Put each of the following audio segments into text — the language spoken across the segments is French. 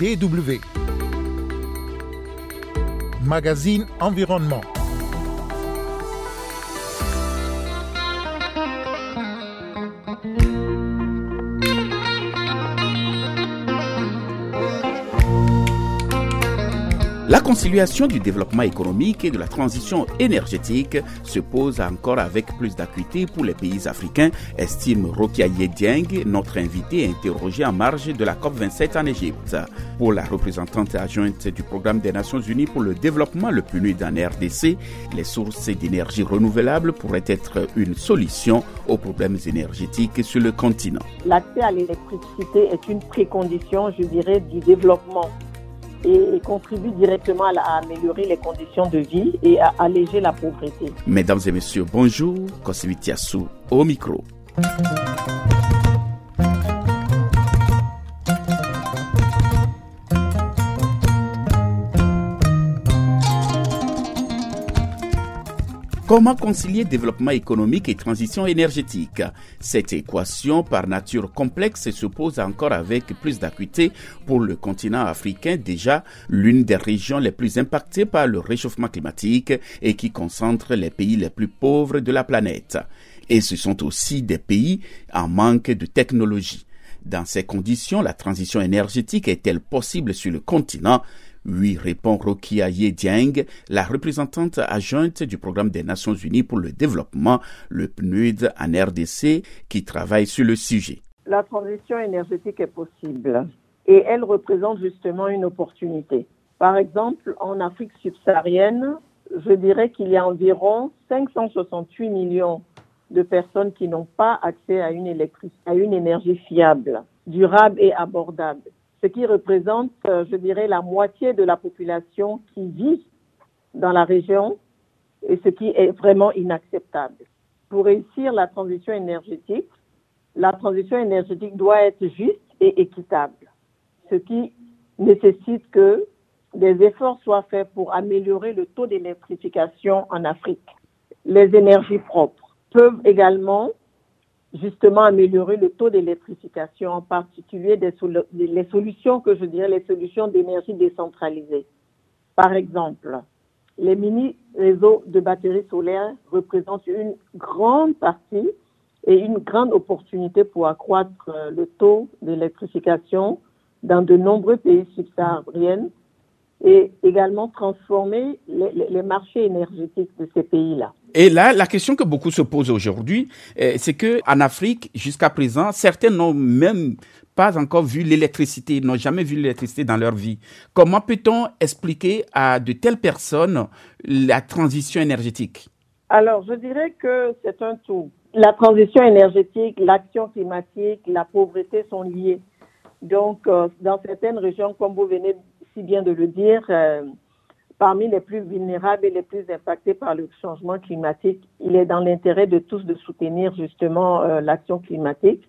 DW. Magazine Environnement. La conciliation du développement économique et de la transition énergétique se pose encore avec plus d'acuité pour les pays africains, estime Rokia Dieng, notre invité interrogé en marge de la COP27 en Égypte. Pour la représentante adjointe du programme des Nations Unies pour le développement le PNUD en RDC, les sources d'énergie renouvelable pourraient être une solution aux problèmes énergétiques sur le continent. L'accès à l'électricité est une précondition, je dirais, du développement et contribue directement à, améliorer les conditions de vie et à alléger la pauvreté. Mesdames et messieurs, bonjour. Au micro. Comment concilier développement économique et transition énergétique? Cette équation par nature complexe se pose encore avec plus d'acuité pour le continent africain, déjà l'une des régions les plus impactées par le réchauffement climatique et qui concentre les pays les plus pauvres de la planète. Et ce sont aussi des pays en manque de technologie. Dans ces conditions, la transition énergétique est-elle possible sur le continent? Oui, répond Rokia Dieng, la représentante adjointe du programme des Nations Unies pour le développement, le PNUD en RDC, qui travaille sur le sujet. La transition énergétique est possible et elle représente justement une opportunité. Par exemple, en Afrique subsaharienne, je dirais qu'il y a environ 568 millions de personnes qui n'ont pas accès à une, à une énergie fiable, durable et abordable ce qui représente, euh, je dirais, la moitié de la population qui vit dans la région et ce qui est vraiment inacceptable. Pour réussir la transition énergétique, la transition énergétique doit être juste et équitable, ce qui nécessite que des efforts soient faits pour améliorer le taux d'électrification en Afrique. Les énergies propres peuvent également justement améliorer le taux d'électrification, en particulier les solutions que je dirais les solutions d'énergie décentralisée. Par exemple, les mini-réseaux de batteries solaires représentent une grande partie et une grande opportunité pour accroître euh, le taux d'électrification dans de nombreux pays subsahariens et également transformer les marchés énergétiques de ces pays-là. Et là, la question que beaucoup se posent aujourd'hui, euh, c'est que en Afrique, jusqu'à présent, certains n'ont même pas encore vu l'électricité, n'ont jamais vu l'électricité dans leur vie. Comment peut-on expliquer à de telles personnes la transition énergétique? Alors, je dirais que c'est un tout. La transition énergétique, l'action climatique, la pauvreté sont liées. Donc, euh, dans certaines régions, comme vous venez si bien de le dire, euh, parmi les plus vulnérables et les plus impactés par le changement climatique, il est dans l'intérêt de tous de soutenir justement euh, l'action climatique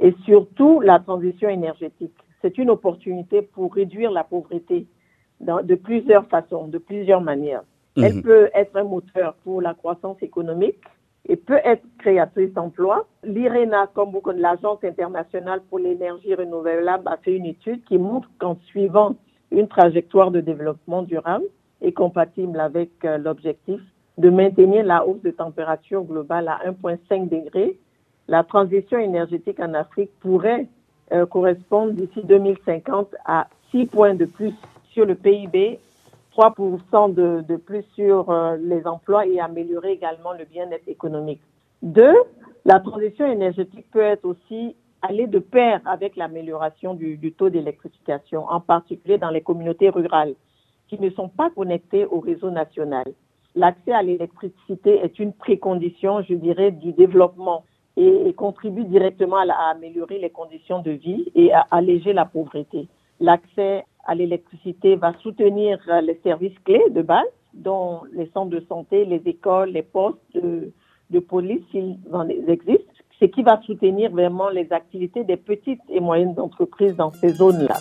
et surtout la transition énergétique. C'est une opportunité pour réduire la pauvreté de plusieurs façons, de plusieurs manières. Elle mhm. peut être un moteur pour la croissance économique et peut être créatrice d'emplois. L'IRENA, comme beaucoup de l'Agence internationale pour l'énergie renouvelable, a fait une étude qui montre qu'en suivant une trajectoire de développement durable, est compatible avec euh, l'objectif de maintenir la hausse de température globale à 1,5 degré. La transition énergétique en Afrique pourrait euh, correspondre d'ici 2050 à 6 points de plus sur le PIB, 3% de, plus sur euh, les emplois et améliorer également le bien-être économique. Deux, la transition énergétique peut être aussi aller de pair avec l'amélioration du taux d'électrification, en particulier dans les communautés rurales qui ne sont pas connectés au réseau national. L'accès à l'électricité est une précondition, je dirais, du développement et, contribue directement à, améliorer les conditions de vie et à alléger la pauvreté. L'accès à l'électricité va soutenir les services clés de base, dont les centres de santé, les écoles, les postes de, de police, s'ils en existent, ce qui va soutenir vraiment les activités des petites et moyennes entreprises dans ces zones-là.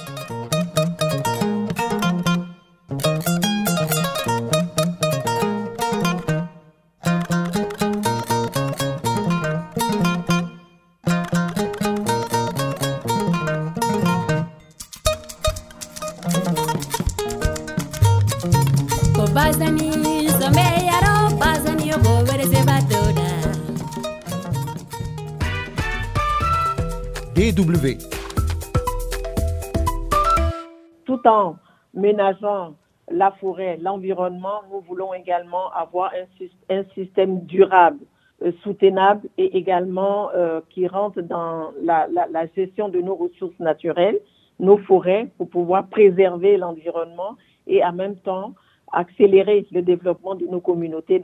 DW Tout en ménageant la forêt, l'environnement, nous voulons également avoir un, système durable euh, soutenable et également euh, qui rentre dans la, gestion de nos ressources naturelles, nos forêts, pour pouvoir préserver l'environnement et en même temps accélérer le développement de nos communautés,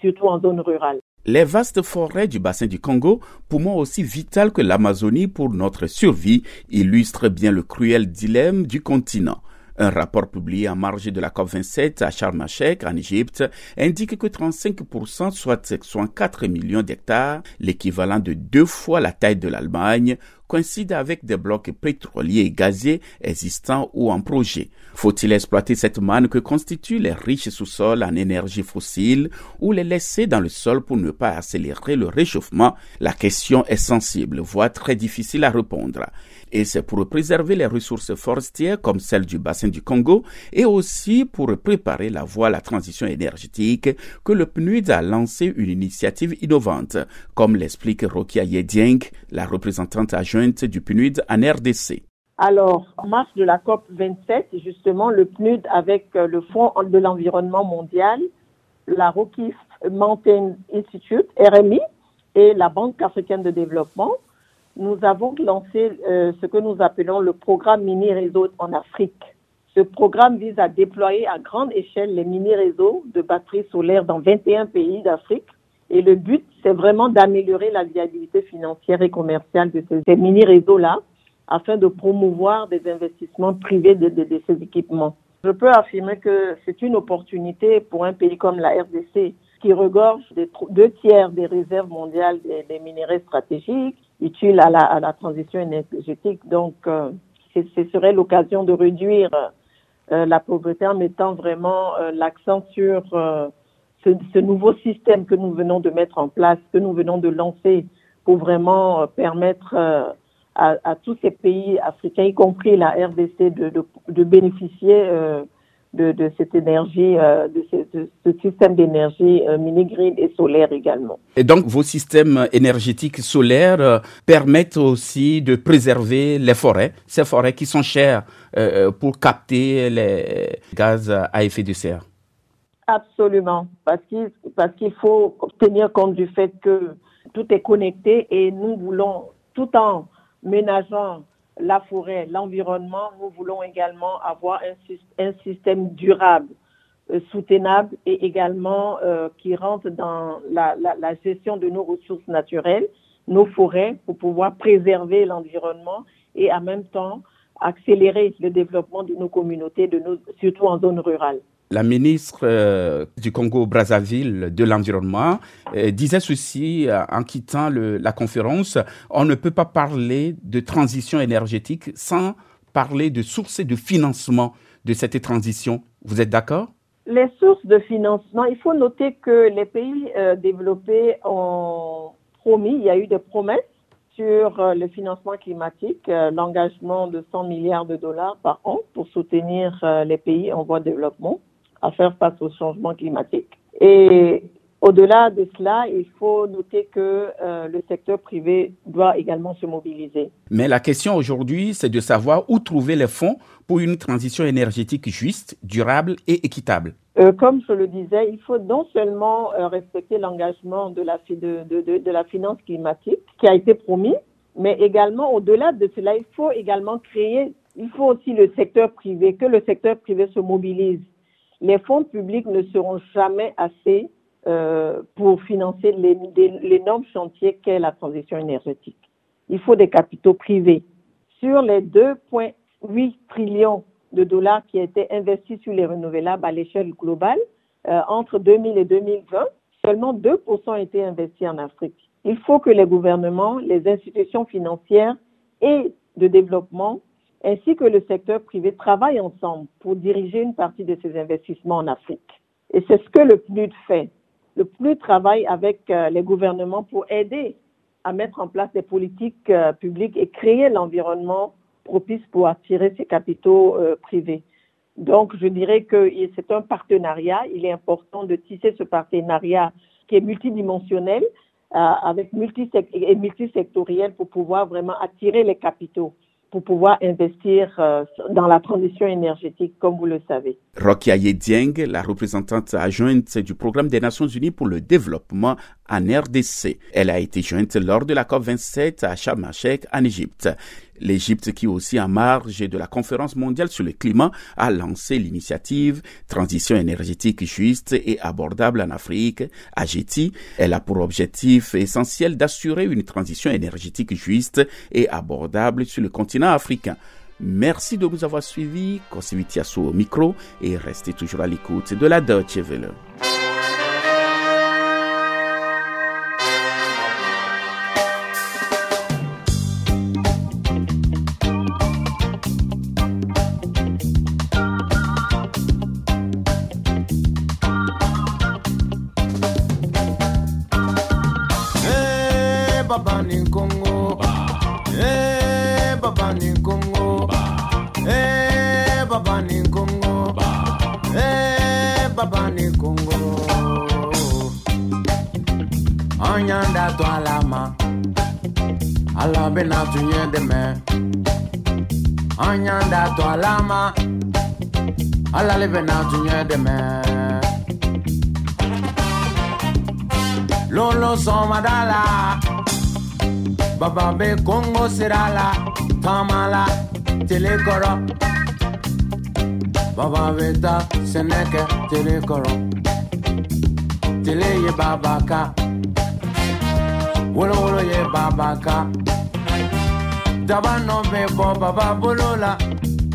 surtout en zone rurale. Les vastes forêts du bassin du Congo, poumon aussi vital que l'Amazonie pour notre survie, illustrent bien le cruel dilemme du continent. Un rapport publié en marge de la COP27 à Sharm en Égypte, indique que 35%, soit 4 millions d'hectares, l'équivalent de deux fois la taille de l'Allemagne, coïncide avec des blocs pétroliers et gaziers existants ou en projet. Faut-il exploiter cette manne que constituent les riches sous-sols en énergie fossile ou les laisser dans le sol pour ne pas accélérer le réchauffement? La question est sensible, voire très difficile à répondre. Et c'est pour préserver les ressources forestières comme celles du bassin du Congo et aussi pour préparer la voie à la transition énergétique que le PNUD a lancé une initiative innovante, comme l'explique Rokia Yedieng, la représentante adjointe du PNUD en RDC. Alors, en marche de la COP 27, justement, le PNUD avec euh, le Fonds de l'environnement mondial, la Rocky Mountain Institute, RMI, et la Banque africaine de développement nous avons lancé euh, ce que nous appelons le programme mini-réseau en Afrique. Ce programme vise à déployer à grande échelle les mini-réseaux de batteries solaires dans 21 pays d'Afrique. Et le but, c'est vraiment d'améliorer la viabilité financière et commerciale de ces, mini-réseaux-là afin de promouvoir des investissements privés de, ces équipements. Je peux affirmer que c'est une opportunité pour un pays comme la RDC qui regorge des deux tiers des réserves mondiales des, minéraux stratégiques utile à la, transition énergétique. Donc, euh, ce serait l'occasion de réduire euh, la pauvreté en mettant vraiment euh, l'accent sur ce, nouveau système que nous venons de mettre en place, que nous venons de lancer pour vraiment permettre à, à, tous ces pays africains, y compris la RDC, de, bénéficier de, de cette énergie, euh, de, ce, de, ce, système d'énergie euh, mini-grid et solaire également. Et donc, vos systèmes énergétiques solaires euh, permettent aussi de préserver les forêts, ces forêts qui sont chères euh, pour capter les gaz à effet de serre. Absolument, parce qu'il faut tenir compte du fait que tout est connecté et nous voulons, tout en ménageant la forêt, l'environnement, nous voulons également avoir un, système durable, euh, soutenable et également euh, qui rentre dans la, gestion de nos ressources naturelles, nos forêts, pour pouvoir préserver l'environnement et en même temps accélérer le développement de nos communautés, surtout en zone rurale. La ministre euh, du Congo-Brazzaville de l'Environnement euh, disait ceci euh, en quittant le, la conférence, on ne peut pas parler de transition énergétique sans parler de sources de financement de cette transition. Vous êtes d'accord? Les sources de financement, il faut noter que les pays développés ont promis, il y a eu des promesses sur le financement climatique, l'engagement de 100 milliards de dollars par an pour soutenir les pays en voie de développement à faire face au changement climatique. Et au-delà de cela, il faut noter que euh, le secteur privé doit également se mobiliser. Mais la question aujourd'hui, c'est de savoir où trouver les fonds pour une transition énergétique juste, durable et équitable. Euh, comme je le disais, il faut non seulement euh, respecter l'engagement de la, de, de, de la finance climatique qui a été promis, mais également au-delà de cela, il faut également créer, il faut aussi le secteur privé, que le secteur privé se mobilise les fonds publics ne seront jamais assez euh, pour financer l'énorme chantier qu'est la transition énergétique. Il faut des capitaux privés. Sur les 2,8 trillions de dollars qui étaient investis sur les renouvelables à l'échelle globale euh, entre 2000 et 2020, seulement 2% ont été investis en Afrique. Il faut que les gouvernements, les institutions financières et de développement ainsi que le secteur privé travaillent ensemble pour diriger une partie de ces investissements en Afrique. Et c'est ce que le PNUD fait. Le PNUD travaille avec euh, les gouvernements pour aider à mettre en place des politiques euh, publiques et créer l'environnement propice pour attirer ces capitaux euh, privés. Donc, je dirais que c'est un partenariat. Il est important de tisser ce partenariat qui est multidimensionnel avec et multisectoriel pour pouvoir vraiment attirer les capitaux pour pouvoir investir euh, dans la transition énergétique, comme vous le savez. Rokia Dieng, la représentante adjointe du Programme des Nations Unies pour le développement en RDC. Elle a été jointe lors de la COP27 à Sharm en Égypte. L'Égypte, qui aussi en marge de la conférence mondiale sur le climat, a lancé l'initiative Transition énergétique juste et abordable en Afrique, AGT. Elle a pour objectif essentiel d'assurer une transition énergétique juste et abordable sur le continent africain. Merci de nous avoir suivis. Au micro et restez toujours à l'écoute de la Deutsche Welle. Bena tunye deme. Anyanda to alama. Alale bena tunye deme. Lolo somadala. Baba be kongo sirala tamala telekoro baba veta seneca sɛnɛ kɛ tele kɔrɔ ye babaka ka. Wolowolo ye baba ka. Daba nɔ bɛ bɔ baba bolo la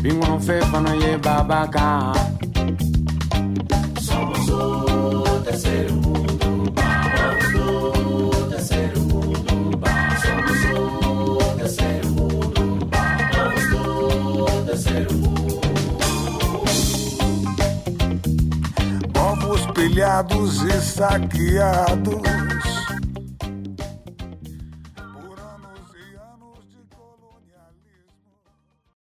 binkɔnɔfɛn fana ye baba. humilhados e saqueados.